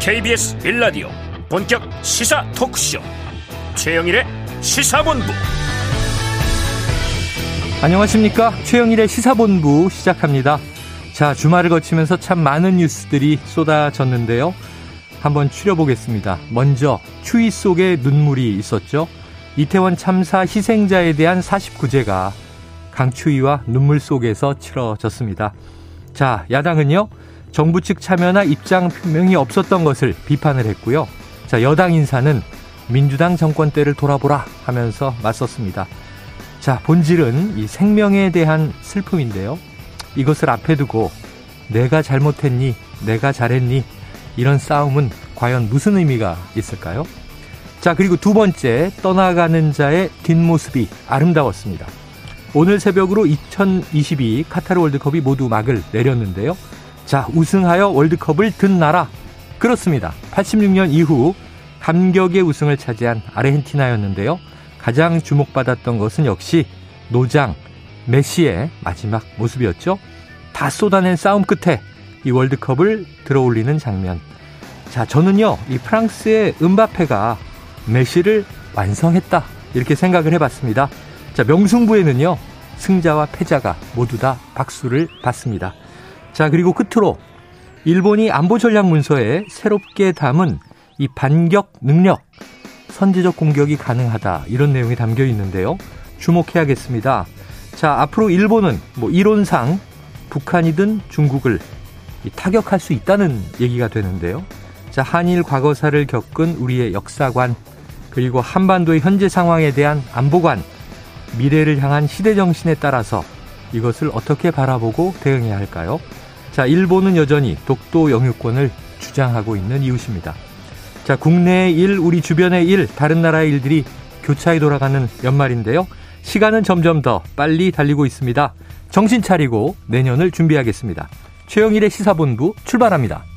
KBS 빌라디오 본격 시사 토크쇼. 최영일의 시사본부. 안녕하십니까? 최영일의 시사본부 시작합니다. 자 주말을 거치면서 참 많은 뉴스들이 쏟아졌는데요. 한번 추려보겠습니다. 먼저 추위 속에 눈물이 있었죠. 이태원 참사 희생자에 대한 49제가 강추위와 눈물 속에서 치러졌습니다. 자 야당은요 정부 측 참여나 입장 표명이 없었던 것을 비판을 했고요. 자, 여당 인사는 민주당 정권 때를 돌아보라 하면서 맞섰습니다. 자, 본질은 이 생명에 대한 슬픔인데요. 이것을 앞에 두고 내가 잘못했니? 내가 잘했니? 이런 싸움은 과연 무슨 의미가 있을까요? 자, 그리고 두 번째, 떠나가는 자의 뒷모습이 아름다웠습니다. 오늘 새벽으로 2022 카타르 월드컵이 모두 막을 내렸는데요. 자, 우승하여 월드컵을 든 나라. 그렇습니다. 86년 이후 감격의 우승을 차지한 아르헨티나였는데요. 가장 주목받았던 것은 역시 노장, 메시의 마지막 모습이었죠. 다 쏟아낸 싸움 끝에 이 월드컵을 들어올리는 장면. 자, 저는요, 이 프랑스의 은바페가 메시를 완성했다. 이렇게 생각을 해봤습니다. 자, 명승부에는요, 승자와 패자가 모두 다 박수를 받습니다. 자, 그리고 끝으로 일본이 안보 전략 문서에 새롭게 담은 이 반격 능력, 선제적 공격이 가능하다. 이런 내용이 담겨 있는데요. 주목해야겠습니다. 자, 앞으로 일본은 뭐 이론상 북한이든 중국을 타격할 수 있다는 얘기가 되는데요. 자, 한일 과거사를 겪은 우리의 역사관, 그리고 한반도의 현재 상황에 대한 안보관, 미래를 향한 시대 정신에 따라서 이것을 어떻게 바라보고 대응해야 할까요? 자, 일본은 여전히 독도 영유권을 주장하고 있는 이웃입니다. 자, 국내의 일, 우리 주변의 일, 다른 나라의 일들이 교차해 돌아가는 연말인데요. 시간은 점점 더 빨리 달리고 있습니다. 정신 차리고 내년을 준비하겠습니다. 최영일의 시사본부 출발합니다.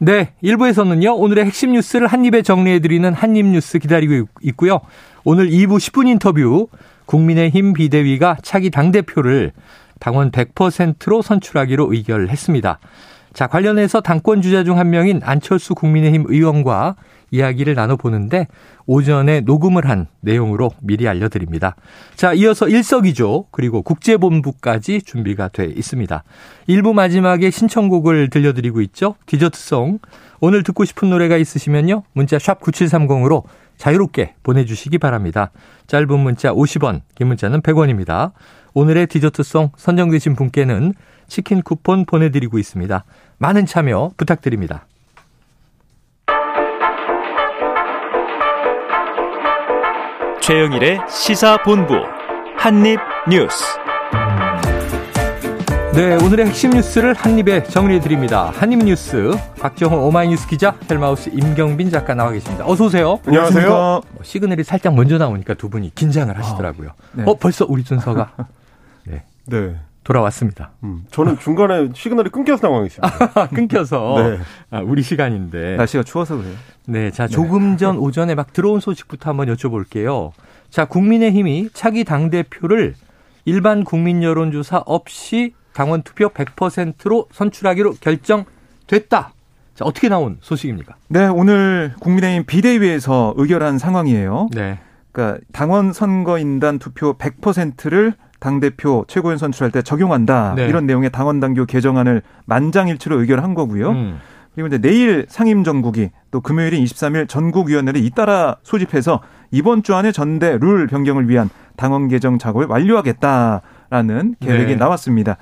네, 1부에서는요, 오늘의 핵심 뉴스를 한입에 정리해드리는 한입 뉴스 기다리고 있고요. 오늘 2부 10분 인터뷰, 국민의힘 비대위가 차기 당대표를 당원 100%로 선출하기로 의결했습니다. 자, 관련해서 당권 주자 중 한 명인 안철수 국민의힘 의원과 이야기를 나눠보는데 오전에 녹음을 한 내용으로 미리 알려드립니다. 자, 이어서 일석이조 그리고 국제본부까지 준비가 돼 있습니다. 1부 마지막에 신청곡을 들려드리고 있죠. 디저트송. 오늘 듣고 싶은 노래가 있으시면요. 문자 샵 9730으로 자유롭게 보내주시기 바랍니다. 짧은 문자 50원, 긴 문자는 100원입니다. 오늘의 디저트송 선정되신 분께는 치킨 쿠폰 보내드리고 있습니다. 많은 참여 부탁드립니다. 최영일의 시사본부 한입뉴스. 네, 오늘의 핵심 뉴스를 한입에 정리해 드립니다. 한입뉴스 박정호 오마이뉴스 기자, 헬마우스 임경빈 작가 나와 계십니다. 어서 오세요. 안녕하세요. 뭐 시그널이 살짝 먼저 나오니까 두 분이 긴장을 하시더라고요. 아, 네. 어, 벌써 우리 순서가 네. 네. 돌아왔습니다. 음, 저는 중간에 시그널이 끊겨서 나와 있습니다. 끊겨서 네. 아, 우리 시간인데 날씨가 추워서 그래요. 네, 자 조금 전 오전에 막 들어온 소식부터 한번 여쭤볼게요. 자 국민의힘이 차기 당 대표를 일반 국민 여론조사 없이 당원 투표 100%로 선출하기로 결정됐다. 자 어떻게 나온 소식입니까? 네, 오늘 국민의힘 비대위에서 의결한 상황이에요. 네. 그러니까 당원 선거인단 투표 100%를 당대표 최고위원 선출할 때 적용한다. 네. 이런 내용의 당원 당규 개정안을 만장일치로 의결한 거고요. 음. 그리고 이제 내일 상임 정국이 또 금요일인 23일 전국위원회를 잇따라 소집해서 이번 주 안에 전대 룰 변경을 위한 당원 개정 작업을 완료하겠다라는 계획이 네. 나왔습니다.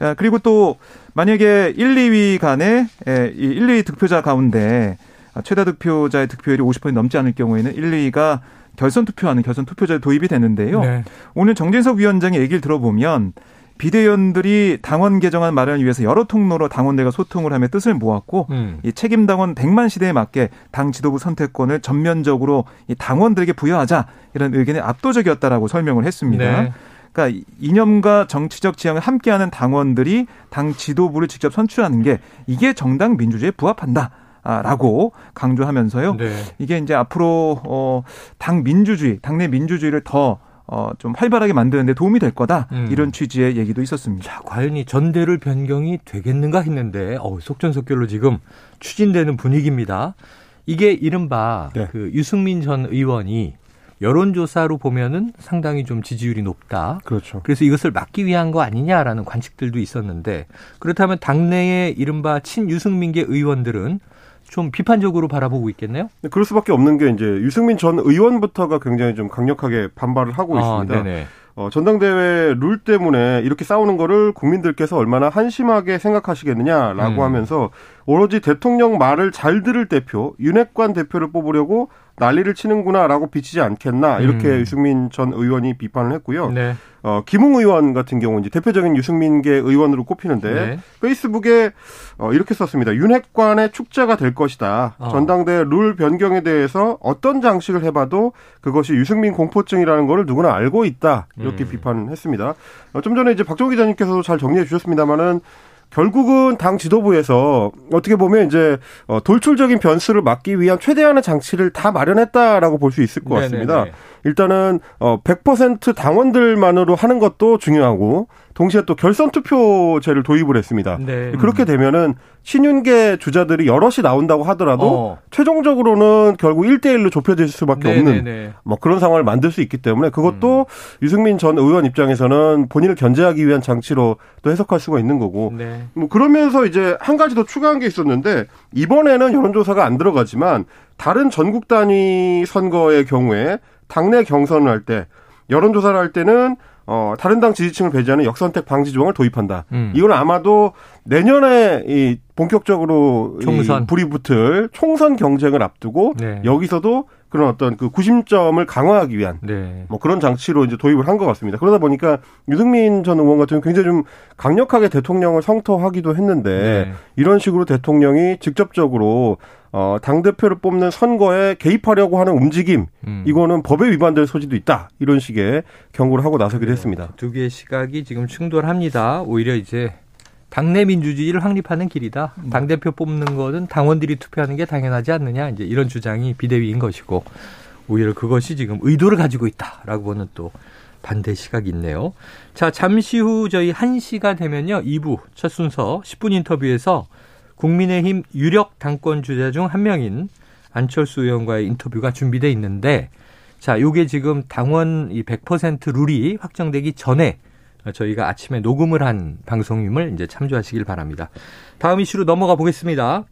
아, 그리고 또 만약에 1, 2위 간에 1, 2위 득표자 가운데 최다 득표자의 득표율이 50% 넘지 않을 경우에는 1, 2위가 결선 투표하는 결선 투표제 도입이 되는데요. 네. 오늘 정진석 위원장의 얘기를 들어보면 비대위원들이 당원 개정안 마련을 위해서 여러 통로로 당원들과 소통을 하며 뜻을 모았고 음. 이 책임 당원 100만 시대에 맞게 당 지도부 선택권을 전면적으로 이 당원들에게 부여하자 이런 의견이 압도적이었다라고 설명을 했습니다. 네. 그러니까 이념과 정치적 지향을 함께하는 당원들이 당 지도부를 직접 선출하는 게 이게 정당 민주주의에 부합한다. 라고 강조하면서요. 네. 이게 이제 앞으로 어 당 민주주의, 당내 민주주의를 더 어, 좀 활발하게 만드는데 도움이 될 거다. 음. 이런 취지의 얘기도 있었습니다. 자, 과연 이 전대를 변경이 되겠는가 했는데, 어, 속전속결로 지금 추진되는 분위기입니다. 이게 이른바 네. 그 유승민 전 의원이 여론조사로 보면은 상당히 좀 지지율이 높다. 그렇죠. 그래서 이것을 막기 위한 거 아니냐라는 관측들도 있었는데 그렇다면 당내의 이른바 친유승민계 의원들은 좀 비판적으로 바라보고 있겠네요. 네, 그럴 수밖에 없는 게 이제 유승민 전 의원부터가 굉장히 좀 강력하게 반발을 하고 아, 있습니다. 네네. 어, 전당대회 룰 때문에 이렇게 싸우는 거를 국민들께서 얼마나 한심하게 생각하시겠느냐라고 음. 하면서 오로지 대통령 말을 잘 들을 대표 윤핵관 대표를 뽑으려고 난리를 치는구나라고 비치지 않겠나 이렇게 음. 유승민 전 의원이 비판을 했고요. 네. 어, 김웅 의원 같은 경우 이제 대표적인 유승민계 의원으로 꼽히는데 네. 페이스북에 어, 이렇게 썼습니다. 윤핵관의 축제가 될 것이다. 어. 전당대 룰 변경에 대해서 어떤 장식을 해봐도 그것이 유승민 공포증이라는 것을 누구나 알고 있다. 이렇게 음. 비판했습니다. 어, 좀 전에 이제 박정호 기자님께서도 잘 정리해 주셨습니다만은 결국은 당 지도부에서 어떻게 보면 이제 어, 돌출적인 변수를 막기 위한 최대한의 장치를 다 마련했다라고 볼 수 있을 것 같습니다. 네네네. 일단은 어100% 당원들만으로 하는 것도 중요하고 동시에 또 결선 투표제를 도입을 했습니다. 네. 그렇게 되면은 신윤계 주자들이 여럿이 나온다고 하더라도 어. 최종적으로는 결국 1대1로 좁혀질 수밖에 네네네. 없는 뭐 그런 상황을 만들 수 있기 때문에 그것도 음. 유승민 전 의원 입장에서는 본인을 견제하기 위한 장치로 또 해석할 수가 있는 거고 네. 뭐 그러면서 이제 한 가지 더 추가한 게 있었는데 이번에는 여론조사가 안 들어가지만 다른 전국 단위 선거의 경우에 당내 경선을 할 때 여론조사를 할 때는 어, 다른 당 지지층을 배제하는 역선택 방지 조항을 도입한다. 음. 이건 아마도 내년에 이 본격적으로 총선. 이 불이 붙을 총선 경쟁을 앞두고 네. 여기서도 그런 어떤 그 구심점을 강화하기 위한 네. 뭐 그런 장치로 이제 도입을 한 것 같습니다. 그러다 보니까 유승민 전 의원 같은 경우 굉장히 좀 강력하게 대통령을 성토하기도 했는데 네. 이런 식으로 대통령이 직접적으로 어, 당대표를 뽑는 선거에 개입하려고 하는 움직임, 음. 이거는 법에 위반될 소지도 있다. 이런 식의 경고를 하고 나서기도 했습니다. 두 개의 시각이 지금 충돌합니다. 오히려 이제 당내 민주주의를 확립하는 길이다. 음. 당대표 뽑는 것은 당원들이 투표하는 게 당연하지 않느냐. 이제 이런 주장이 비대위인 것이고, 오히려 그것이 지금 의도를 가지고 있다라고 보는 또 반대 시각이 있네요. 자, 잠시 후 저희 1시가 되면요. 2부 첫 순서 10분 인터뷰에서 국민의힘 유력 당권 주자 중 한 명인 안철수 의원과의 인터뷰가 준비돼 있는데 자, 요게 지금 당원 이 100% 룰이 확정되기 전에 저희가 아침에 녹음을 한 방송임을 이제 참조하시길 바랍니다. 다음 이슈로 넘어가 보겠습니다.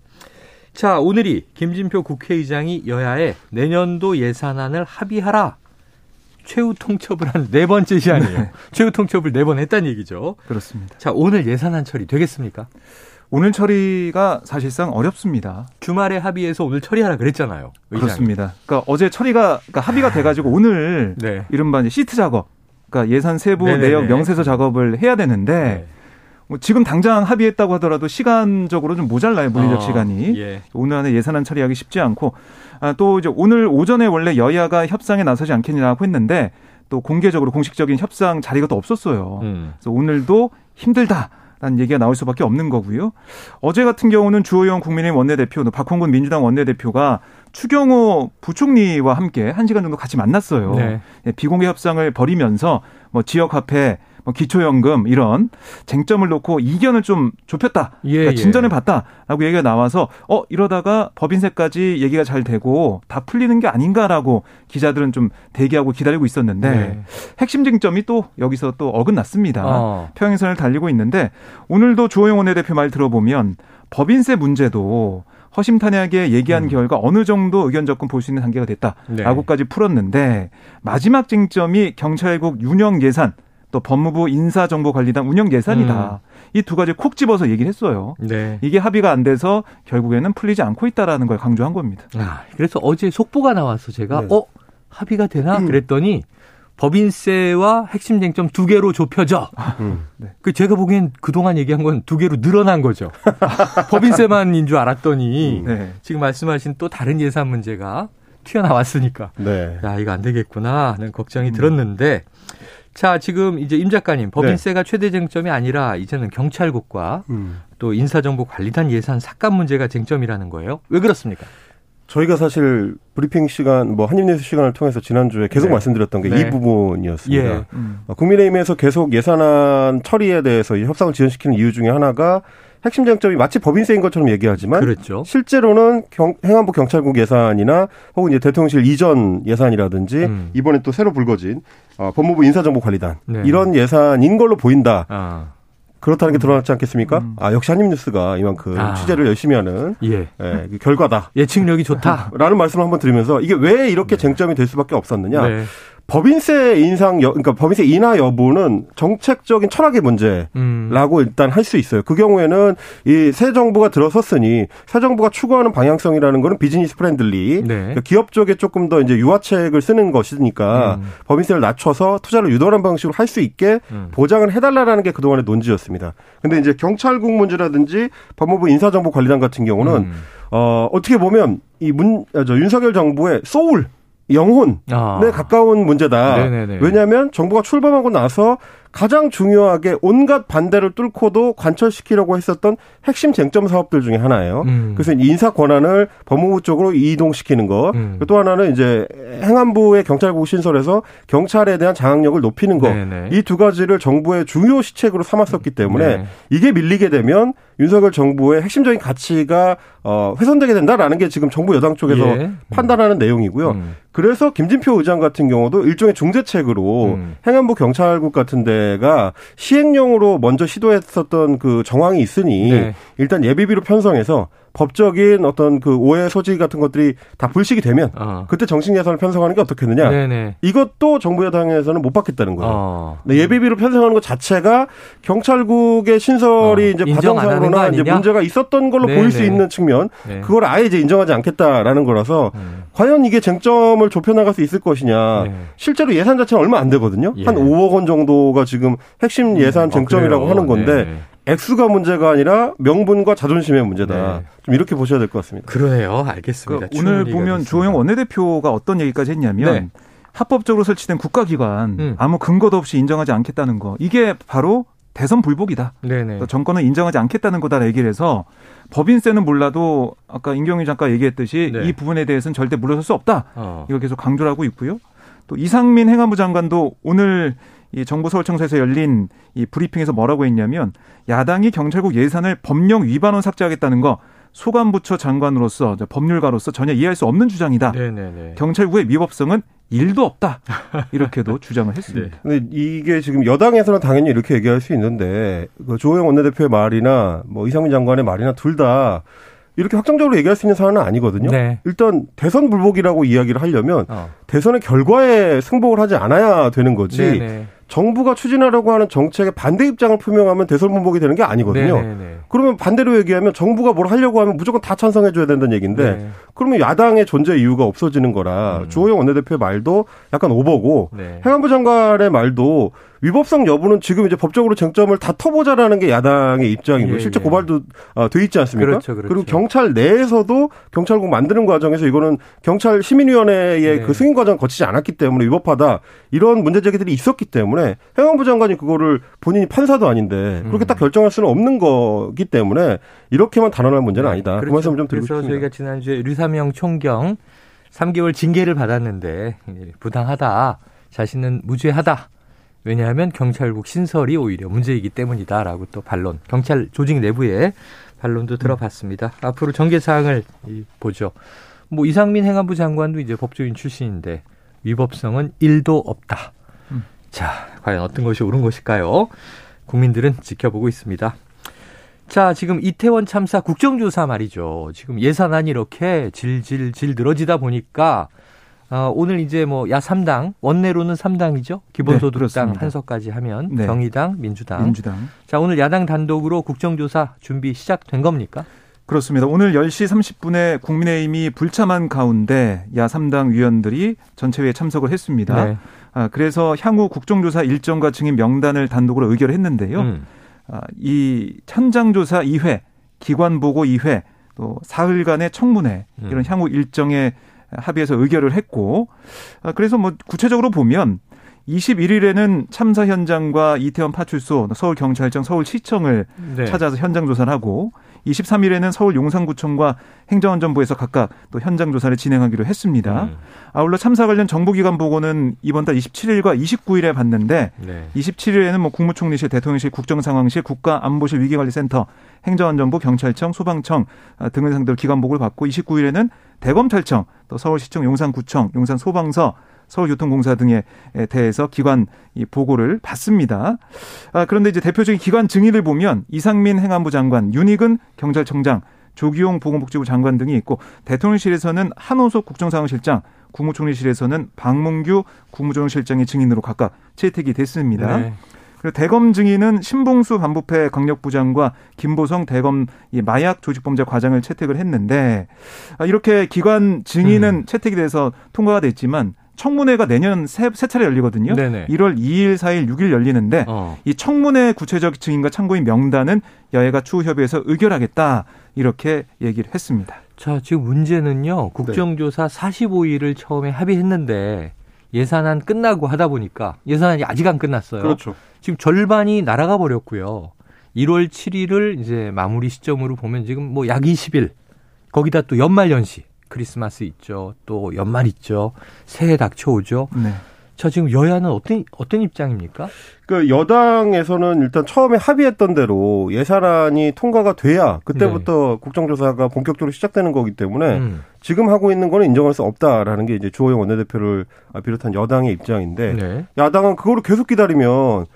자, 오늘이 김진표 국회의장이 여야에 내년도 예산안을 합의하라. 최후 통첩을 한 네 번째 시간이에요. 네. 최후 통첩을 네 번 했다는 얘기죠. 그렇습니다. 자, 오늘 예산안 처리 되겠습니까? 오늘 처리가 사실상 어렵습니다. 주말에 합의해서 오늘 처리하라 그랬잖아요. 의장이. 그렇습니다. 그러니까 어제 처리가 그러니까 합의가 돼가지고 오늘 네. 이른바 시트 작업, 그러니까 예산 세부 네네네. 내역 명세서 작업을 해야 되는데 네. 뭐 지금 당장 합의했다고 하더라도 시간적으로 좀 모자라요 물리적 어, 시간이 예. 오늘 안에 예산안 처리하기 쉽지 않고 아, 또 이제 오늘 오전에 원래 여야가 협상에 나서지 않겠냐고 했는데 또 공개적으로 공식적인 협상 자리가 또 없었어요. 음. 그래서 오늘도 힘들다. 라는 얘기가 나올 수밖에 없는 거고요. 어제 같은 경우는 주호영 국민의힘 원내대표, 박홍근 민주당 원내대표가 추경호 부총리와 함께 한 시간 정도 같이 만났어요. 네. 예, 비공개 협상을 벌이면서 뭐 지역 화폐 뭐 기초연금 이런 쟁점을 놓고 이견을 좀 좁혔다. 예, 그러니까 예. 진전을 봤다라고 얘기가 나와서 어 이러다가 법인세까지 얘기가 잘 되고 다 풀리는 게 아닌가라고 기자들은 좀 대기하고 기다리고 있었는데 네. 핵심 쟁점이 또 여기서 또 어긋났습니다. 어. 평행선을 달리고 있는데 오늘도 조호영 원내대표 말 들어보면 법인세 문제도 허심탄회하게 얘기한 음. 결과 어느 정도 의견 접근 볼 수 있는 단계가 됐다라고까지 네. 풀었는데 마지막 쟁점이 경찰국 운영 예산 또 법무부 인사정보관리단 운영 예산이다. 음. 이두 가지 콕 집어서 얘기를 했어요. 네. 이게 합의가 안 돼서 결국에는 풀리지 않고 있다라는 걸 강조한 겁니다. 아, 그래서 어제 속보가 나와서 제가 네. 어 합의가 되나 음. 그랬더니 법인세와 핵심 쟁점 두 개로 좁혀져. 음. 네. 그 제가 보기엔 그동안 얘기한 건 두 개로 늘어난 거죠. 법인세만인 줄 알았더니 음. 네. 지금 말씀하신 또 다른 예산 문제가 튀어나왔으니까. 네. 야, 이거 안 되겠구나 하는 걱정이 음. 들었는데 자, 지금 이제 임 작가님 법인세가 네. 최대 쟁점이 아니라 이제는 경찰국과 음. 또 인사정보관리단 예산 삭감 문제가 쟁점이라는 거예요. 왜 그렇습니까? 저희가 사실 브리핑 시간, 뭐 한입뉴스 시간을 통해서 지난주에 계속 네. 말씀드렸던 게이 네. 부분이었습니다. 예. 음. 어, 국민의힘에서 계속 예산안 처리에 대해서 협상을 지연시키는 이유 중에 하나가 핵심 쟁점이 마치 법인세인 것처럼 얘기하지만 그랬죠. 실제로는 경, 행안부 경찰국 예산이나 혹은 이제 대통령실 이전 예산이라든지 음. 이번에 또 새로 불거진 어, 법무부 인사정보관리단 네. 이런 예산인 걸로 보인다. 아. 그렇다는 게 드러났지 않겠습니까? 음. 아 역시 한입뉴스가 이만큼 아. 취재를 열심히 하는 예. 예, 그 결과다. 예측력이 좋다. 라는 말씀을 한번 드리면서 이게 왜 이렇게 네. 쟁점이 될 수밖에 없었느냐? 네. 법인세 인상 여, 그러니까 법인세 인하 여부는 정책적인 철학의 문제라고 음. 일단 할 수 있어요. 그 경우에는 이 새 정부가 들어섰으니 새 정부가 추구하는 방향성이라는 거는 business friendly 네. 그러니까 기업 쪽에 조금 더 이제 유화책을 쓰는 것이니까 음. 법인세를 낮춰서 투자를 유도하는 방식으로 할 수 있게 음. 보장을 해달라라는 게 그동안의 논지였습니다. 근데 이제 경찰국 문제라든지 법무부 인사정보관리단 같은 경우는 음. 어 어떻게 보면 이 문 저 윤석열 정부의 소울 영혼에 아. 가까운 문제다. 네네네. 왜냐하면 정부가 출범하고 나서 가장 중요하게 온갖 반대를 뚫고도 관철시키려고 했었던 핵심 쟁점 사업들 중에 하나예요. 음. 그래서 인사 권한을 법무부 쪽으로 이동시키는 것. 음. 또 하나는 이제 행안부의 경찰국 신설에서 경찰에 대한 장악력을 높이는 것. 이두 가지를 정부의 중요 시책으로 삼았었기 때문에 네. 이게 밀리게 되면 윤석열 정부의 핵심적인 가치가 어, 훼손되게 된다라는 게 지금 정부 여당 쪽에서 예. 판단하는 내용이고요. 음. 그래서 김진표 의장 같은 경우도 일종의 중재책으로 음. 행안부 경찰국 같은 데가 시행령으로 먼저 시도했었던 그 정황이 있으니 네. 일단 예비비로 편성해서 법적인 어떤 그 오해 소지 같은 것들이 다 불식이 되면 어. 그때 정식 예산을 편성하는 게 어떻겠느냐. 네네. 이것도 정부 여당에서는 못 받겠다는 거예요. 어. 예비비로 편성하는 것 자체가 경찰국의 신설이 어. 이제 과정상으로나 이제 문제가 있었던 걸로 네네. 보일 수 있는 측면 네. 그걸 아예 이제 인정하지 않겠다라는 거라서 음. 과연 이게 쟁점을 좁혀 나갈 수 있을 것이냐. 네. 실제로 예산 자체는 얼마 안 되거든요. 예. 한 5억 원 정도가 지금 핵심 음. 예산 음. 쟁점이라고 하는 건데 네. 액수가 문제가 아니라 명분과 자존심의 문제다. 네. 좀 이렇게 보셔야 될 것 같습니다. 그러네요. 알겠습니다. 그러니까 오늘 보면 조영 원내대표가 어떤 얘기까지 했냐면 네. 합법적으로 설치된 국가기관 음. 아무 근거도 없이 인정하지 않겠다는 거. 이게 바로 대선 불복이다. 네네. 정권은 인정하지 않겠다는 거다 얘기를 해서 법인세는 몰라도 아까 임경윤 장관 얘기했듯이 네. 이 부분에 대해서는 절대 물러설 수 없다. 어. 이걸 계속 강조를 하고 있고요. 또 이상민 행안부 장관도 오늘 이 정부 서울청사에서 열린 이 브리핑에서 뭐라고 했냐면 야당이 경찰국 예산을 법령 위반으로 삭제하겠다는 거 소관부처 장관으로서 법률가로서 전혀 이해할 수 없는 주장이다. 네네네. 경찰국의 위법성은 일도 없다. 이렇게도 주장을 했습니다. 네. 근데 이게 지금 여당에서는 당연히 이렇게 얘기할 수 있는데 그 조호영 원내대표의 말이나 뭐 이상민 장관의 말이나 둘 다 이렇게 확정적으로 얘기할 수 있는 사안은 아니거든요. 네. 일단 대선 불복이라고 이야기를 하려면 어. 대선의 결과에 승복을 하지 않아야 되는 거지. 네네. 정부가 추진하려고 하는 정책에 반대 입장을 표명하면 대선 문복이 되는 게 아니거든요. 네네네. 네, 네. 그러면 반대로 얘기하면 정부가 뭘 하려고 하면 무조건 다 찬성해 줘야 된다는 얘기인데 네. 그러면 야당의 존재 이유가 없어지는 거라 음. 주호영 원내대표의 말도 약간 오버고 네. 행안부 장관의 말도 위법성 여부는 지금 이제 법적으로 쟁점을 다 터보자라는 게 야당의 입장이고 예, 실제 예. 고발도 어, 돼 있지 않습니까? 그렇죠, 그렇죠. 그리고 경찰 내에서도 경찰국 만드는 과정에서 이거는 경찰 시민위원회의 네. 그 승인 과정 을 거치지 않았기 때문에 위법하다 이런 문제 제기들이 있었기 때문에 행안부 장관이 그거를 본인이 판사도 아닌데 그렇게 음. 딱 결정할 수는 없는 거기 때문에 이렇게만 단언할 문제는 네, 아니다. 그 그렇죠. 그 말씀을 좀 드리고 싶습니다. 저희가 지난주에 류사명 총경 3개월 징계를 받았는데 부당하다. 자신은 무죄하다. 왜냐하면 경찰국 신설이 오히려 문제이기 때문이다라고 또 반론, 경찰 조직 내부의 반론도 음. 들어봤습니다. 음. 앞으로 전개 사항을 보죠. 뭐 이상민 행안부 장관도 이제 법조인 출신인데 위법성은 1도 없다. 음. 자, 과연 어떤 것이 옳은 것일까요? 국민들은 지켜보고 있습니다. 자, 지금 이태원 참사 국정조사 말이죠. 지금 예산안이 이렇게 질질질 늘어지다 보니까 어, 오늘 이제 뭐 야 3당 원내로는 3당이죠. 기본소득당 네, 한석까지 하면 네. 정의당, 민주당. 민주당. 자, 오늘 야당 단독으로 국정조사 준비 시작된 겁니까? 그렇습니다. 오늘 10시 30분에 국민의힘이 불참한 가운데 야 3당 위원들이 전체회에 참석을 했습니다. 네. 아, 그래서 향후 국정조사 일정과 증인 명단을 단독으로 의결했는데요. 음. 아, 이 현장조사 2회, 기관보고 2회, 또 사흘간의 청문회 음. 이런 향후 일정에 합의해서 의결을 했고 아, 그래서 뭐 구체적으로 보면 21일에는 참사 현장과 이태원 파출소, 서울경찰청, 서울시청을 네. 찾아서 현장 조사를 하고 23일에는 서울 용산구청과 행정안전부에서 각각 또 현장 조사를 진행하기로 했습니다. 음. 아울러 참사 관련 정보기관 보고는 이번 달 27일과 29일에 받는데 네. 27일에는 뭐 국무총리실, 대통령실, 국정상황실, 국가안보실 위기관리센터, 행정안전부, 경찰청, 소방청 아, 등을 상대로 기관 보고를 받고 29일에는 대검찰청, 또 서울시청, 용산구청, 용산소방서, 서울교통공사 등에 대해서 기관 이 보고를 받습니다. 아, 그런데 이제 대표적인 기관 증인을 보면 이상민 행안부 장관, 윤익은 경찰청장, 조기용 보건복지부 장관 등이 있고 대통령실에서는 한호석 국정상황실장, 국무총리실에서는 박문규 국무조정실장의 증인으로 각각 채택이 됐습니다. 네. 그리고 대검 증인은 신봉수 반부패 강력부장과 김보성 대검 마약 조직범죄 과장을 채택을 했는데 아, 이렇게 기관 증인은 음. 채택이 돼서 통과가 됐지만 청문회가 내년 세, 세 차례 열리거든요. 네네. 1월 2일, 4일, 6일 열리는데 어. 이 청문회 구체적 증인과 참고인 명단은 여야가 추후 협의해서 의결하겠다 이렇게 얘기를 했습니다. 자, 지금 문제는요. 국정조사 네. 45일을 처음에 합의했는데 예산안 끝나고 하다 보니까 예산안이 아직 안 끝났어요. 그렇죠. 지금 절반이 날아가 버렸고요. 1월 7일을 이제 마무리 시점으로 보면 지금 뭐 약 20일 거기다 또 연말 연시 크리스마스 있죠. 또 연말 있죠. 새해 닥쳐오죠. 네. 자, 지금 여야는 어떤, 어떤 입장입니까? 그 여당에서는 일단 처음에 합의했던 대로 예산안이 통과가 돼야 그때부터 네. 국정조사가 본격적으로 시작되는 거기 때문에 음. 지금 하고 있는 거는 인정할 수 없다라는 게 이제 주호영 원내대표를 비롯한 여당의 입장인데 네. 야당은 그거를 계속 기다리면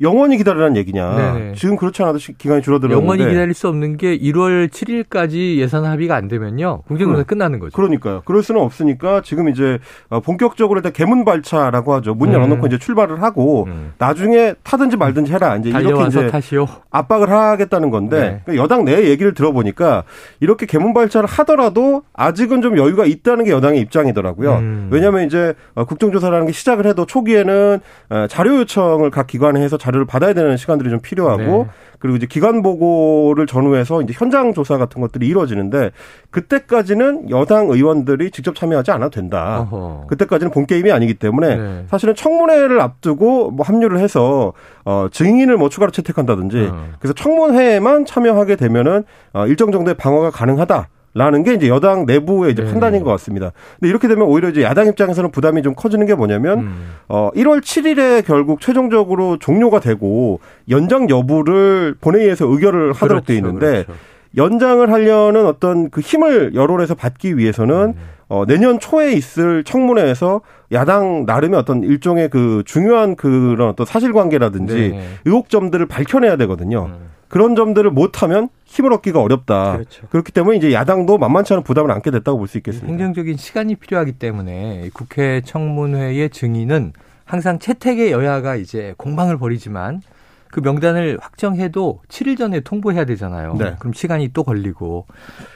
영원히 기다리라는 얘기냐. 네네. 지금 그렇지 않아도 기간이 줄어들었는데 영원히 기다릴 수 없는 게 1월 7일까지 예산 합의가 안 되면요. 국정조사 음. 끝나는 거죠. 그러니까요. 그럴 수는 없으니까 지금 이제 어, 본격적으로 일단 개문 발차라고 하죠. 문 열어놓고 음. 이제 출발을 하고 음. 나중에 타든지 말든지 해라. 이제 이렇게 이제 타시오. 압박을 하겠다는 건데 네. 그러니까 여당 내 얘기를 들어보니까 이렇게 개문 발차를 하더라도 아직은 좀 여유가 있다는 게 여당의 입장이더라고요. 음. 왜냐하면 이제 어, 국정조사라는 게 시작을 해도 초기에는 어, 자료 요청을 각 기관에 해서 자료 를 받아야 되는 시간들이 좀 필요하고 네. 그리고 이제 기관 보고를 전후해서 이제 현장 조사 같은 것들이 이루어지는데 그때까지는 여당 의원들이 직접 참여하지 않아도 된다. 어허. 그때까지는 본 게임이 아니기 때문에 네. 사실은 청문회를 앞두고 뭐 합류를 해서 어 증인을 뭐 추가로 채택한다든지 어. 그래서 청문회에만 참여하게 되면은 어 일정 정도의 방어가 가능하다. 라는 게 이제 여당 내부의 이제 네. 판단인 것 같습니다. 근데 이렇게 되면 오히려 이제 야당 입장에서는 부담이 좀 커지는 게 뭐냐면 음. 어 1월 7일에 결국 최종적으로 종료가 되고 연장 여부를 본회의에서 의결을 하도록 그렇죠, 돼 있는데 그렇죠. 연장을 하려는 어떤 그 힘을 여론에서 받기 위해서는 음. 어 내년 초에 있을 청문회에서 야당 나름의 어떤 일종의 그 중요한 그런 어떤 사실관계라든지 네. 의혹점들을 밝혀내야 되거든요. 음. 그런 점들을 못하면 힘을 얻기가 어렵다. 그렇죠. 그렇기 때문에 이제 야당도 만만치 않은 부담을 안게 됐다고 볼 수 있겠습니다. 행정적인 시간이 필요하기 때문에 국회 청문회의 증인은 항상 채택의 여야가 이제 공방을 벌이지만 그 명단을 확정해도 7일 전에 통보해야 되잖아요. 네. 그럼 시간이 또 걸리고.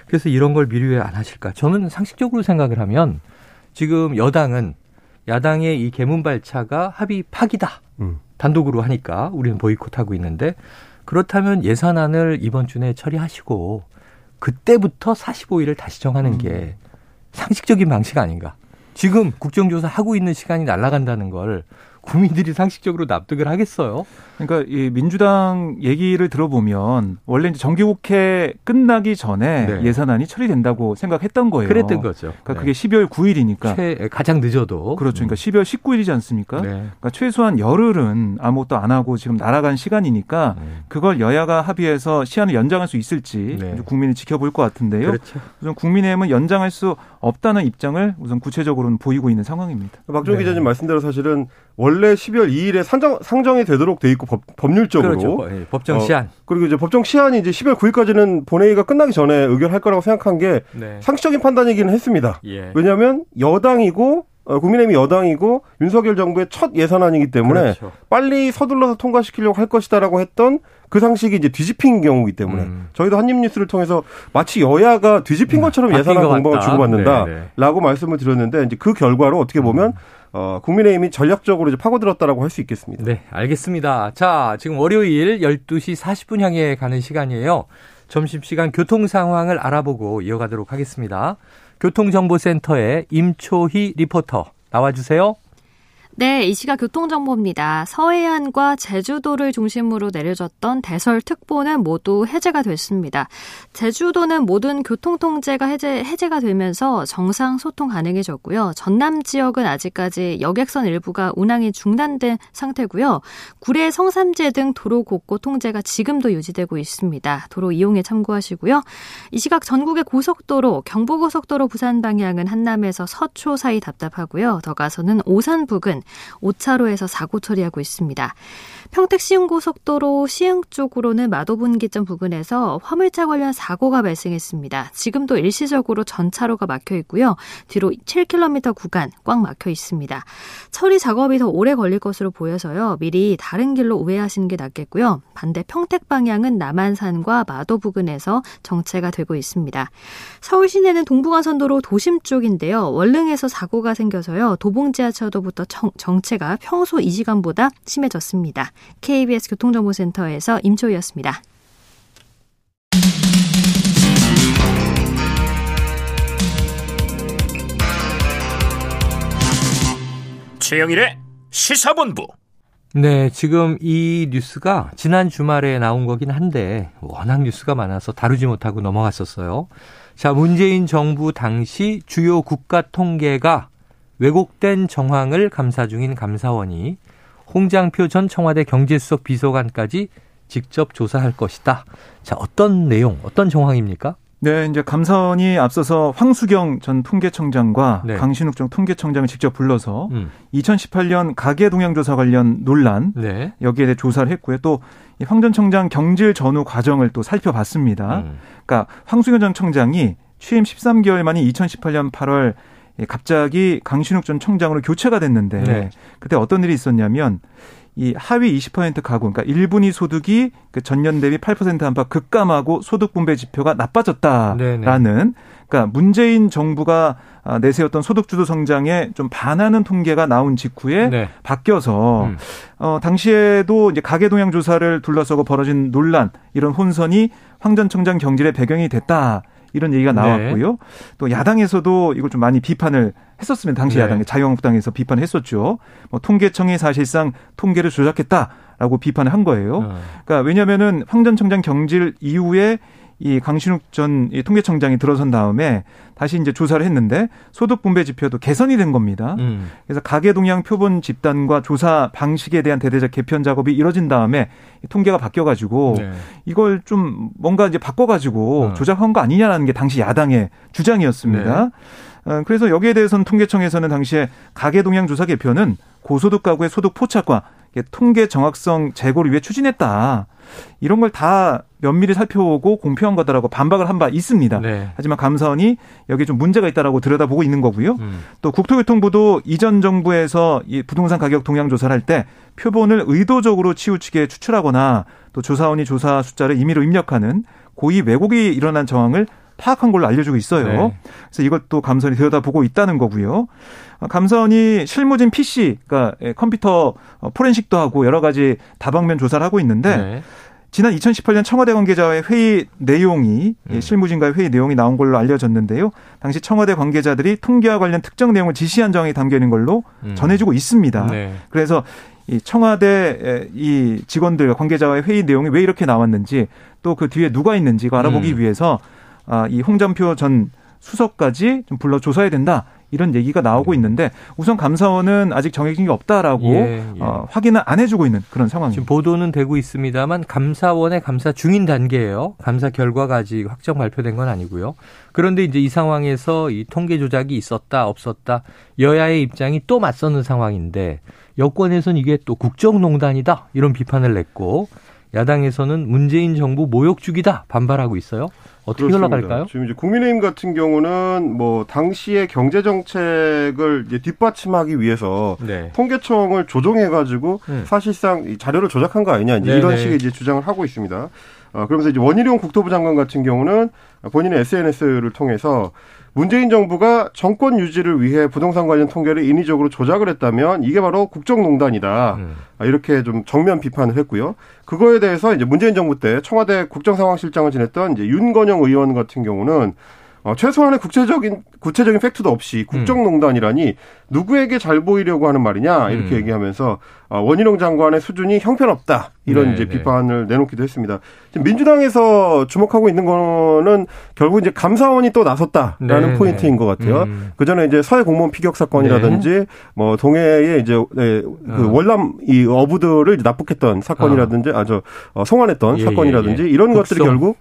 그래서 이런 걸 미리 왜 안 하실까? 저는 상식적으로 생각을 하면 지금 여당은 야당의 이 개문발차가 합의 파기다. 음. 단독으로 하니까 우리는 보이콧하고 있는데 그렇다면 예산안을 이번 주 내에 처리하시고 그때부터 45일을 다시 정하는 음. 게 상식적인 방식 아닌가. 지금 국정조사 하고 있는 시간이 날아간다는 걸 국민들이 상식적으로 납득을 하겠어요? 그러니까 이 민주당 얘기를 들어보면 원래 이제 정기국회 끝나기 전에 네. 예산안이 처리된다고 생각했던 거예요. 그랬던 거죠. 그러니까 네. 그게 12월 9일이니까 최, 가장 늦어도 그렇죠. 그러니까 12월 19일이지 않습니까? 네. 그러니까 최소한 열흘은 아무것도 안 하고 지금 날아간 시간이니까 네. 그걸 여야가 합의해서 시한을 연장할 수 있을지 네. 국민이 지켜볼 것 같은데요. 그렇죠. 우선 국민의힘은 연장할 수 없다는 입장을 우선 구체적으로는 보이고 있는 상황입니다. 박종 기자님 말씀대로 사실은 원래 12월 2일에 상정, 상정이 되도록 돼 있고 법, 법률적으로 그렇죠. 예, 법정 시한 어, 그리고 이제 법정 시한이 이제 12월 9일까지는 본회의가 끝나기 전에 의결할 거라고 생각한 게 네. 상식적인 판단이기는 했습니다. 예. 왜냐하면 여당이고 어, 국민의힘이 여당이고 윤석열 정부의 첫 예산안이기 때문에 그렇죠. 빨리 서둘러서 통과시키려고 할 것이다라고 했던 그 상식이 이제 뒤집힌 경우이기 때문에 음. 저희도 한입뉴스를 통해서 마치 여야가 뒤집힌 음, 것처럼 음, 예산안 공방을 주고받는다라고 네, 네. 말씀을 드렸는데 이제 그 결과로 어떻게 보면 음. 어, 국민의힘이 전략적으로 파고들었다라고 할 수 있겠습니다. 네, 알겠습니다. 자, 지금 월요일 12시 40분 향해 가는 시간이에요. 점심시간 교통 상황을 알아보고 이어가도록 하겠습니다. 교통정보센터의 임초희 리포터 나와주세요. 네, 이 시각 교통정보입니다. 서해안과 제주도를 중심으로 내려졌던 대설특보는 모두 해제가 됐습니다. 제주도는 모든 교통통제가 해제, 해제가 되면서 정상 소통 가능해졌고요. 전남 지역은 아직까지 여객선 일부가 운항이 중단된 상태고요. 구례, 성삼재 등 도로 곳곳 통제가 지금도 유지되고 있습니다. 도로 이용에 참고하시고요. 이 시각 전국의 고속도로, 경부고속도로 부산 방향은 한남에서 서초 사이 답답하고요. 더 가서는 오산 부근, 5차로에서 사고 처리하고 있습니다. 평택 시흥고속도로 시흥 쪽으로는 마도분기점 부근에서 화물차 관련 사고가 발생했습니다. 지금도 일시적으로 전차로가 막혀 있고요. 뒤로 7km 구간 꽉 막혀 있습니다. 처리 작업이 더 오래 걸릴 것으로 보여서요. 미리 다른 길로 우회하시는 게 낫겠고요. 반대 평택 방향은 남한산과 마도 부근에서 정체가 되고 있습니다. 서울 시내는 동부간선도로 도심 쪽인데요. 월릉에서 사고가 생겨서요. 도봉 지하철도부터 정 체가 평소 이 시간보다 심해졌습니다. KBS 교통정보센터에서 임초희였습니다. 최영일의 시사본부. 네, 지금 이 뉴스가 지난 주말에 나온 거긴 한데 워낙 뉴스가 많아서 다루지 못하고 넘어갔었어요. 자, 문재인 정부 당시 주요 국가 통계가 왜곡된 정황을 감사 중인 감사원이 홍장표 전 청와대 경제수석 비서관까지 직접 조사할 것이다. 자, 어떤 내용, 어떤 정황입니까? 네, 이제 감사원이 앞서서 황수경 전 통계청장과 네. 강신욱 전 통계청장을 직접 불러서 음. 2018년 가계 동향 조사 관련 논란 네. 여기에 대해 조사를 했고요. 또 황 전 청장 경질 전후 과정을 또 살펴봤습니다. 음. 그러니까 황수경 전 청장이 취임 13개월 만인 2018년 8월 갑자기 강신욱 전 청장으로 교체가 됐는데 네. 그때 어떤 일이 있었냐면 이 하위 20% 가구, 그러니까 1분위 소득이 그 전년 대비 8% 안팎 급감하고 소득 분배 지표가 나빠졌다라는 네네. 그러니까 문재인 정부가 아, 내세웠던 소득주도 성장에 좀 반하는 통계가 나온 직후에 네. 바뀌어서 음. 어 당시에도 이제 가계 동향 조사를 둘러싸고 벌어진 논란 이런 혼선이 황 전 청장 경질의 배경이 됐다. 이런 얘기가 네. 나왔고요. 네. 또 야당에서도 이걸 좀 많이 비판을 했었으면 당시 네. 야당에 자유한국당에서 비판을 했었죠. 뭐 통계청이 사실상 통계를 조작했다라고 비판을 한 거예요. 어. 그러니까 왜냐면은 황 전 청장 경질 이후에 이 강신욱 전 통계청장이 들어선 다음에 다시 이제 조사를 했는데 소득 분배 지표도 개선이 된 겁니다. 음. 그래서 가계 동향 표본 집단과 조사 방식에 대한 대대적 개편 작업이 이뤄진 다음에 통계가 바뀌어 가지고 네. 이걸 좀 뭔가 이제 바꿔 가지고 어. 조작한 거 아니냐라는 게 당시 야당의 주장이었습니다. 네. 어, 그래서 여기에 대해서는 통계청에서는 당시에 가계 동향 조사 개편은 고소득 가구의 소득 포착과 통계 정확성 제고를 위해 추진했다. 이런 걸 다 면밀히 살펴보고 공표한 거다라고 반박을 한 바 있습니다. 네. 하지만 감사원이 여기에 좀 문제가 있다라고 들여다보고 있는 거고요. 음. 또 국토교통부도 이전 정부에서 이 부동산 가격 동향 조사를 할 때 표본을 의도적으로 치우치게 추출하거나 또 조사원이 조사 숫자를 임의로 입력하는 고의 왜곡이 일어난 정황을 파악한 걸로 알려주고 있어요. 네. 그래서 이것도 감사원이 들여다보고 있다는 거고요. 감사원이 실무진 PC, 그러니까 컴퓨터 포렌식도 하고 여러 가지 다방면 조사를 하고 있는데 네. 지난 2018년 청와대 관계자와의 회의 내용이 음. 실무진과의 회의 내용이 나온 걸로 알려졌는데요. 당시 청와대 관계자들이 통계와 관련 특정 내용을 지시한 정황이 담겨 있는 걸로 음. 전해지고 있습니다. 네. 그래서 이 청와대 이 직원들 관계자와의 회의 내용이 왜 이렇게 나왔는지 또 그 뒤에 누가 있는지 알아보기 음. 위해서 아, 이 홍준표 전 수석까지 좀 불러 조사해야 된다. 이런 얘기가 나오고 네. 있는데 우선 감사원은 아직 정해진 게 없다라고 예, 예. 어, 확인을 안 해주고 있는 그런 상황입니다. 지금 보도는 되고 있습니다만 감사원의 감사 중인 단계예요. 감사 결과가 아직 확정 발표된 건 아니고요. 그런데 이제 이 상황에서 이 통계 조작이 있었다 없었다 여야의 입장이 또 맞서는 상황인데 여권에서는 이게 또 국정농단이다 이런 비판을 냈고 야당에서는 문재인 정부 모욕 주기다 반발하고 있어요. 어떻게 그렇습니다. 흘러갈까요? 지금 이제 국민의힘 같은 경우는 뭐 당시의 경제 정책을 뒷받침하기 위해서 네. 통계청을 조정해 가지고 음. 사실상 이 자료를 조작한 거 아니냐 이제 이런 식의 이제 주장을 하고 있습니다. 어, 그러면서 이제 원희룡 국토부 장관 같은 경우는 본인의 SNS를 통해서 문재인 정부가 정권 유지를 위해 부동산 관련 통계를 인위적으로 조작을 했다면 이게 바로 국정농단이다. 음. 이렇게 좀 정면 비판을 했고요. 그거에 대해서 이제 문재인 정부 때 청와대 국정상황실장을 지냈던 이제 윤건영 의원 같은 경우는 어, 최소한의 국제적인 구체적인 팩트도 없이 국정농단이라니 누구에게 잘 보이려고 하는 말이냐 이렇게 음. 얘기하면서 어, 원희룡 장관의 수준이 형편없다 이런 네, 이제 네. 비판을 내놓기도 했습니다. 지금 민주당에서 주목하고 있는 거는 결국 이제 감사원이 또 나섰다라는 네, 포인트인 것 같아요. 음. 그 전에 이제 서해 공무원 피격 사건이라든지 네. 뭐 동해에 이제 네, 그 어. 월남 이 어부들을 납북했던 사건이라든지 어. 아저 어, 송환했던 예, 사건이라든지 예, 예. 이런 국성. 것들이 결국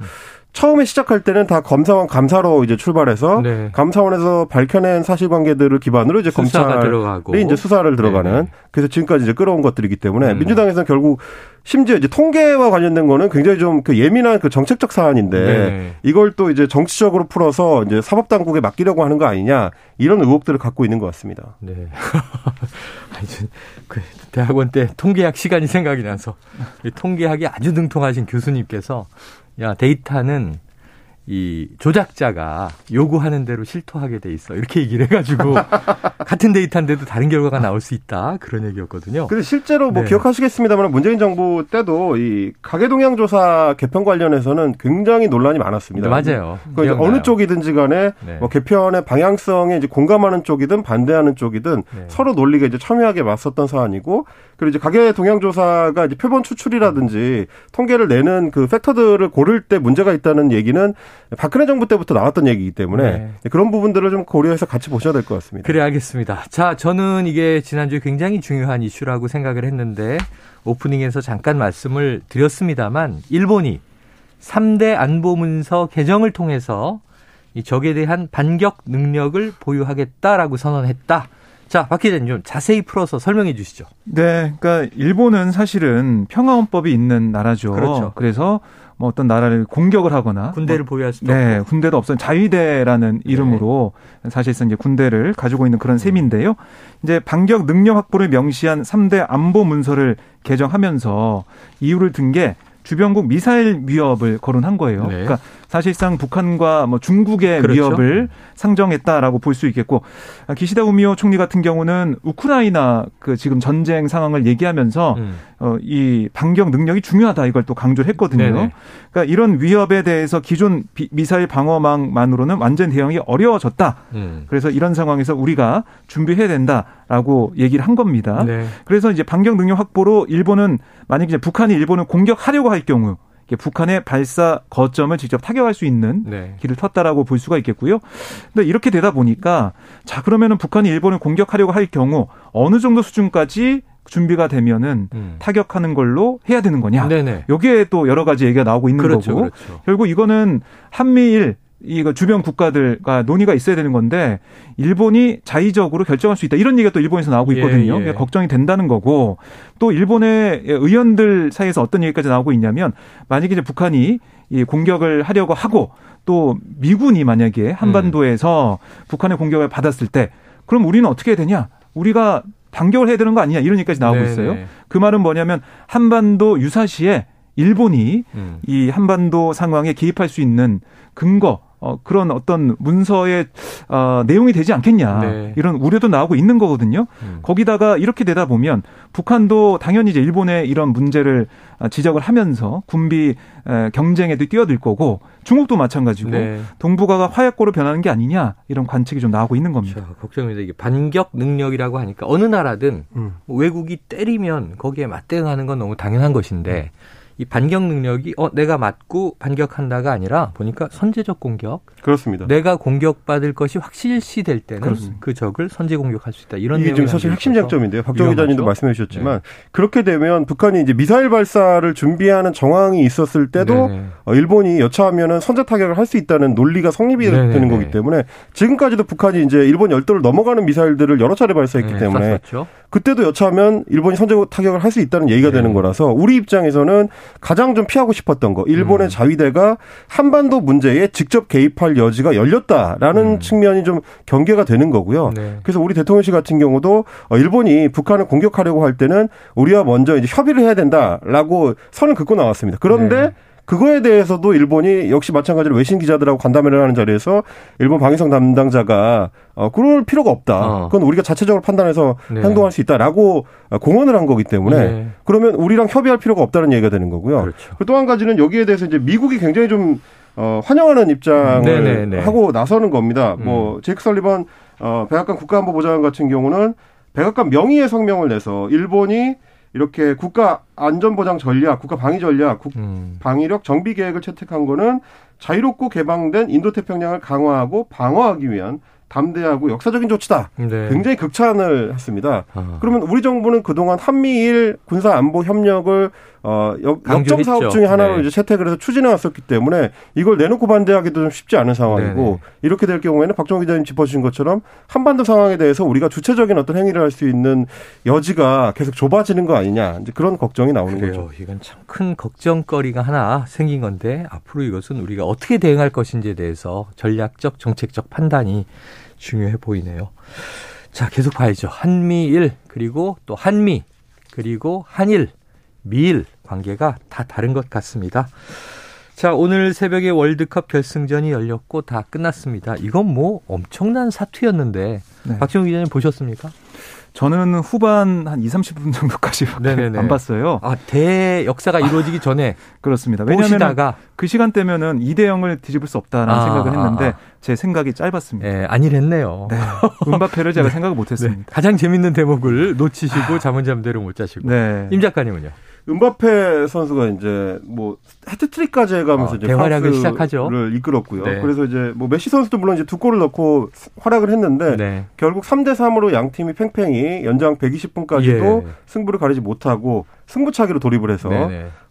처음에 시작할 때는 다 검사원 감사로 이제 출발해서 네. 감사원에서 밝혀낸 사실관계들을 기반으로 이제 검찰이 들어가고. 이제 수사를 들어가는 네 그래서 지금까지 이제 끌어온 것들이기 때문에 음. 민주당에서는 결국 심지어 이제 통계와 관련된 거는 굉장히 좀 그 예민한 그 정책적 사안인데 네. 이걸 또 이제 정치적으로 풀어서 이제 사법 당국에 맡기려고 하는 거 아니냐 이런 의혹들을 갖고 있는 것 같습니다. 네. 그 대학원 때 통계학 시간이 생각이 나서 통계학이 아주 능통하신 교수님께서 야 데이터는 이 조작자가 요구하는 대로 실토하게 돼 있어. 이렇게 얘기를 해가지고 같은 데이터인데도 다른 결과가 나올 수 있다. 그런 얘기였거든요. 근데 실제로 뭐 네. 기억하시겠습니다만 문재인 정부 때도 이 가계동향 조사 개편 관련해서는 굉장히 논란이 많았습니다. 네, 맞아요. 그 어느 쪽이든지 간에 네. 뭐 개편의 방향성에 이제 공감하는 쪽이든 반대하는 쪽이든 네. 서로 논리가 이제 첨예하게 맞섰던 사안이고 그리고 이제 가계 동향 조사가 이제 표본 추출이라든지 통계를 내는 그 팩터들을 고를 때 문제가 있다는 얘기는 박근혜 정부 때부터 나왔던 얘기이기 때문에 네. 그런 부분들을 좀 고려해서 같이 보셔야 될 것 같습니다. 그래 알겠습니다. 자, 저는 이게 지난주에 굉장히 중요한 이슈라고 생각을 했는데 오프닝에서 잠깐 말씀을 드렸습니다만 일본이 3대 안보 문서 개정을 통해서 이 적에 대한 반격 능력을 보유하겠다라고 선언했다. 자, 박 기자님 좀 자세히 풀어서 설명해 주시죠. 네, 그러니까 일본은 사실은 평화헌법이 있는 나라죠. 그렇죠. 그래서 뭐 어떤 나라를 공격을 하거나 군대를 뭐, 보유할 수도 네, 없고. 군대도 없어요. 자위대라는 네. 이름으로 사실상 이제 군대를 가지고 있는 그런 셈인데요. 이제 반격 능력 확보를 명시한 3대 안보 문서를 개정하면서 이유를 든 게 주변국 미사일 위협을 거론한 거예요. 네. 그러니까 사실상 북한과 뭐 중국의 그렇죠. 위협을 상정했다라고 볼 수 있겠고 기시다 우미오 총리 같은 경우는 우크라이나 그 지금 전쟁 상황을 얘기하면서 음. 어, 이 반격 능력이 중요하다 이걸 또 강조를 했거든요. 네네. 그러니까 이런 위협에 대해서 기존 비, 미사일 방어망만으로는 완전 대응이 어려워졌다. 음. 그래서 이런 상황에서 우리가 준비해야 된다라고 얘기를 한 겁니다. 네. 그래서 이제 반격 능력 확보로 일본은 만약 이제 북한이 일본을 공격하려고 할 경우 북한의 발사 거점을 직접 타격할 수 있는 네. 길을 텄다라고 볼 수가 있겠고요. 근데 이렇게 되다 보니까 자 그러면은 북한이 일본을 공격하려고 할 경우 어느 정도 수준까지 준비가 되면은 음. 타격하는 걸로 해야 되는 거냐. 네네. 여기에 또 여러 가지 얘기가 나오고 있는 그렇죠, 거고. 그렇죠. 결국 이거는 한미일 이거 주변 국가들과 논의가 있어야 되는 건데 일본이 자의적으로 결정할 수 있다 이런 얘기가 또 일본에서 나오고 예, 있거든요. 예, 예. 걱정이 된다는 거고 또 일본의 의원들 사이에서 어떤 얘기까지 나오고 있냐면 만약에 이제 북한이 이 공격을 하려고 하고 또 미군이 만약에 한반도에서 음. 북한의 공격을 받았을 때 그럼 우리는 어떻게 해야 되냐? 우리가 반격을 해야 되는 거 아니냐 이런 얘기까지 나오고 네네. 있어요. 네. 그 말은 뭐냐면 한반도 유사시에 일본이 음. 이 한반도 상황에 개입할 수 있는 근거 어, 그런 어떤 문서의 어, 내용이 되지 않겠냐 네. 이런 우려도 나오고 있는 거거든요. 음. 거기다가 이렇게 되다 보면 북한도 당연히 이제 일본의 이런 문제를 어, 지적을 하면서 군비 에, 경쟁에도 뛰어들 거고 중국도 마찬가지고 네. 동북아가 화약고로 변하는 게 아니냐 이런 관측이 좀 나오고 있는 겁니다. 그렇죠. 걱정입니다. 이게 반격 능력이라고 하니까 어느 나라든 음. 외국이 때리면 거기에 맞대응하는 건 너무 당연한 것인데. 음. 이 반격 능력이 어 내가 맞고 반격한다가 아니라 보니까 선제적 공격. 그렇습니다. 내가 공격받을 것이 확실시 될 때는 그렇습니다. 그 적을 선제 공격할 수 있다. 이런 이게 지금 사실 핵심 장점인데요. 박정 기자님도 말씀해 주셨지만 네. 그렇게 되면 북한이 이제 미사일 발사를 준비하는 정황이 있었을 때도 네 어, 일본이 여차하면은 선제 타격을 할 수 있다는 논리가 성립이 네네. 되는 거기 때문에 지금까지도 북한이 이제 일본 열도를 넘어가는 미사일들을 여러 차례 발사했기 네, 때문에 쐈었죠. 그때도 여차하면 일본이 선제 타격을 할 수 있다는 얘기가 네. 되는 거라서 우리 입장에서는 가장 좀 피하고 싶었던 거 일본의 음. 자위대가 한반도 문제에 직접 개입할 여지가 열렸다라는 음. 측면이 좀 경계가 되는 거고요. 네. 그래서 우리 대통령실 같은 경우도 어, 일본이 북한을 공격하려고 할 때는 우리와 먼저 이제 협의를 해야 된다라고 선을 긋고 나왔습니다. 그런데 네. 그거에 대해서도 일본이 역시 마찬가지로 외신 기자들하고 간담회를 하는 자리에서 일본 방위성 담당자가 어 그럴 필요가 없다. 어. 그건 우리가 자체적으로 판단해서 네. 행동할 수 있다라고 공언을 한 거기 때문에 네. 그러면 우리랑 협의할 필요가 없다는 얘기가 되는 거고요. 그렇죠. 또한 가지는 여기에 대해서 이제 미국이 굉장히 좀 어, 환영하는 입장을 네네네. 하고 나서는 겁니다. 음. 뭐 제이크 설리번 어, 백악관 국가안보보좌관 같은 경우는 백악관 명의의 성명을 내서 일본이 이렇게 국가 안전보장 전략, 국가 방위 전략, 국 음. 방위력 정비 계획을 채택한 거는 자유롭고 개방된 인도태평양을 강화하고 방어하기 위한 담대하고 역사적인 조치다. 네. 굉장히 극찬을 했습니다. 아. 그러면 우리 정부는 그동안 한미일 군사 안보 협력을 어 역, 점 사업 중에 하나로 네. 이제 채택을 해서 추진해 왔었기 때문에 이걸 내놓고 반대하기도 좀 쉽지 않은 상황이고 네네. 이렇게 될 경우에는 박정호 기자님 짚어주신 것처럼 한반도 상황에 대해서 우리가 주체적인 어떤 행위를 할 수 있는 여지가 계속 좁아지는 거 아니냐 이제 그런 걱정이 나오는 그래요. 거죠. 이건 참 큰 걱정거리가 하나 생긴 건데 앞으로 이것은 우리가 어떻게 대응할 것인지에 대해서 전략적 정책적 판단이 중요해 보이네요. 자, 계속 봐야죠. 한미일, 그리고 또 한미, 그리고 한일, 미일 관계가 다 다른 것 같습니다. 자, 오늘 새벽에 월드컵 결승전이 열렸고 다 끝났습니다. 이건 뭐 엄청난 사투였는데 네. 박지훈 기자님 보셨습니까? 저는 후반 한 2, 30분 정도까지 안 봤어요. 아, 대 역사가 이루어지기 전에 그렇습니다. 왜냐하면 그 시간대면은 2대 0을 뒤집을 수 없다라는 아, 생각을 했는데 아, 아. 제 생각이 짧았습니다. 네, 아니랬네요. 네. 은바페를 제가 네. 생각을 못 했습니다. 네. 가장 재밌는 대목을 놓치시고 잠은 잠대로 못 자시고. 네. 임 작가님은요? 음바페 선수가 이제 뭐 해트트릭까지 해가면서 어, 이제 대활약을 시작하죠. 를 이끌었고요. 네. 그래서 이제 뭐 메시 선수도 물론 이제 두 골을 넣고 활약을 했는데 네. 결국 3대 3으로 양 팀이 팽팽히 연장 120분까지도 예. 승부를 가리지 못하고 승부차기로 돌입을 해서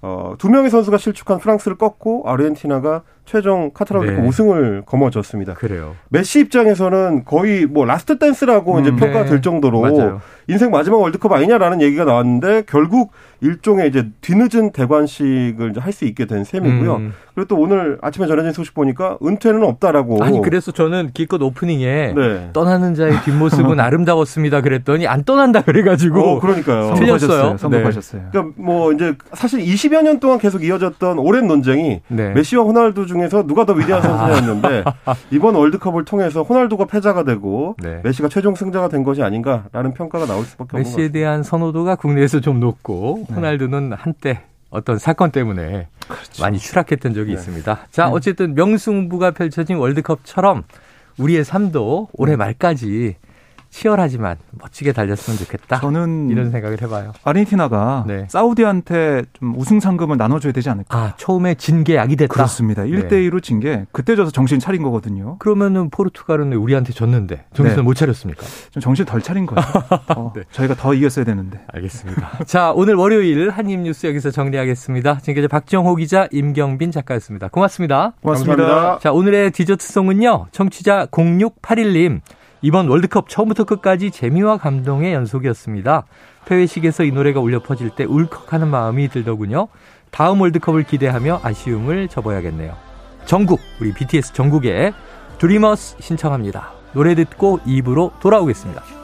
어, 두 명의 선수가 실축한 프랑스를 꺾고 아르헨티나가 최종 카타르 네. 우승을 거머쥐었습니다. 그래요. 메시 입장에서는 거의 뭐 last dance라고 음, 이제 평가가 네. 될 정도로 맞아요. 인생 마지막 월드컵 아니냐라는 얘기가 나왔는데 결국 일종의 이제 뒤늦은 대관식을 할 수 있게 된 셈이고요. 음. 그리고 또 오늘 아침에 전해진 소식 보니까 은퇴는 없다라고. 아니 그래서 저는 기껏 오프닝에 네. 떠나는 자의 뒷모습은 아름다웠습니다. 그랬더니 안 떠난다 그래가지고. 어, 그러니까요. 틀렸어요. 성공하셨어요. 네. 그러니까 뭐 이제 사실 20여 년 동안 계속 이어졌던 오랜 논쟁이 네. 메시와 호날두 중에서 누가 더 위대한 선수였는데 이번 월드컵을 통해서 호날두가 패자가 되고 네. 메시가 최종 승자가 된 것이 아닌가라는 평가가 나올 수밖에 없는 것 메시에 대한 선호도가 국내에서 좀 높고 네. 호날두는 한때 어떤 사건 때문에 그렇죠. 많이 추락했던 적이 네. 있습니다. 자, 네. 어쨌든 명승부가 펼쳐진 월드컵처럼 우리의 삶도 올해 말까지 치열하지만 멋지게 달렸으면 좋겠다. 저는 이런 생각을 해봐요. 아르헨티나가 네. 사우디한테 좀 우승 상금을 나눠줘야 되지 않을까. 아 처음에 진 게 약이 됐다. 그렇습니다. 1대 1로 진 게 그때 져서 정신 차린 거거든요. 그러면은 포르투갈은 우리한테 졌는데 정신 네. 못 차렸습니까? 좀 정신 덜 차린 거예요. 어, 네. 저희가 더 이겼어야 되는데. 알겠습니다. 자 오늘 월요일 한입 뉴스 여기서 정리하겠습니다. 지금까지 박정호 기자, 임경빈 작가였습니다. 고맙습니다. 고맙습니다. 감사합니다. 자 오늘의 디저트송은요. 청취자 0681님. 이번 월드컵 처음부터 끝까지 재미와 감동의 연속이었습니다. 폐회식에서 이 노래가 울려 퍼질 때 울컥하는 마음이 들더군요. 다음 월드컵을 기대하며 아쉬움을 접어야겠네요. 전국, 우리 BTS 전국에 드리머스 신청합니다. 노래 듣고 입으로 돌아오겠습니다.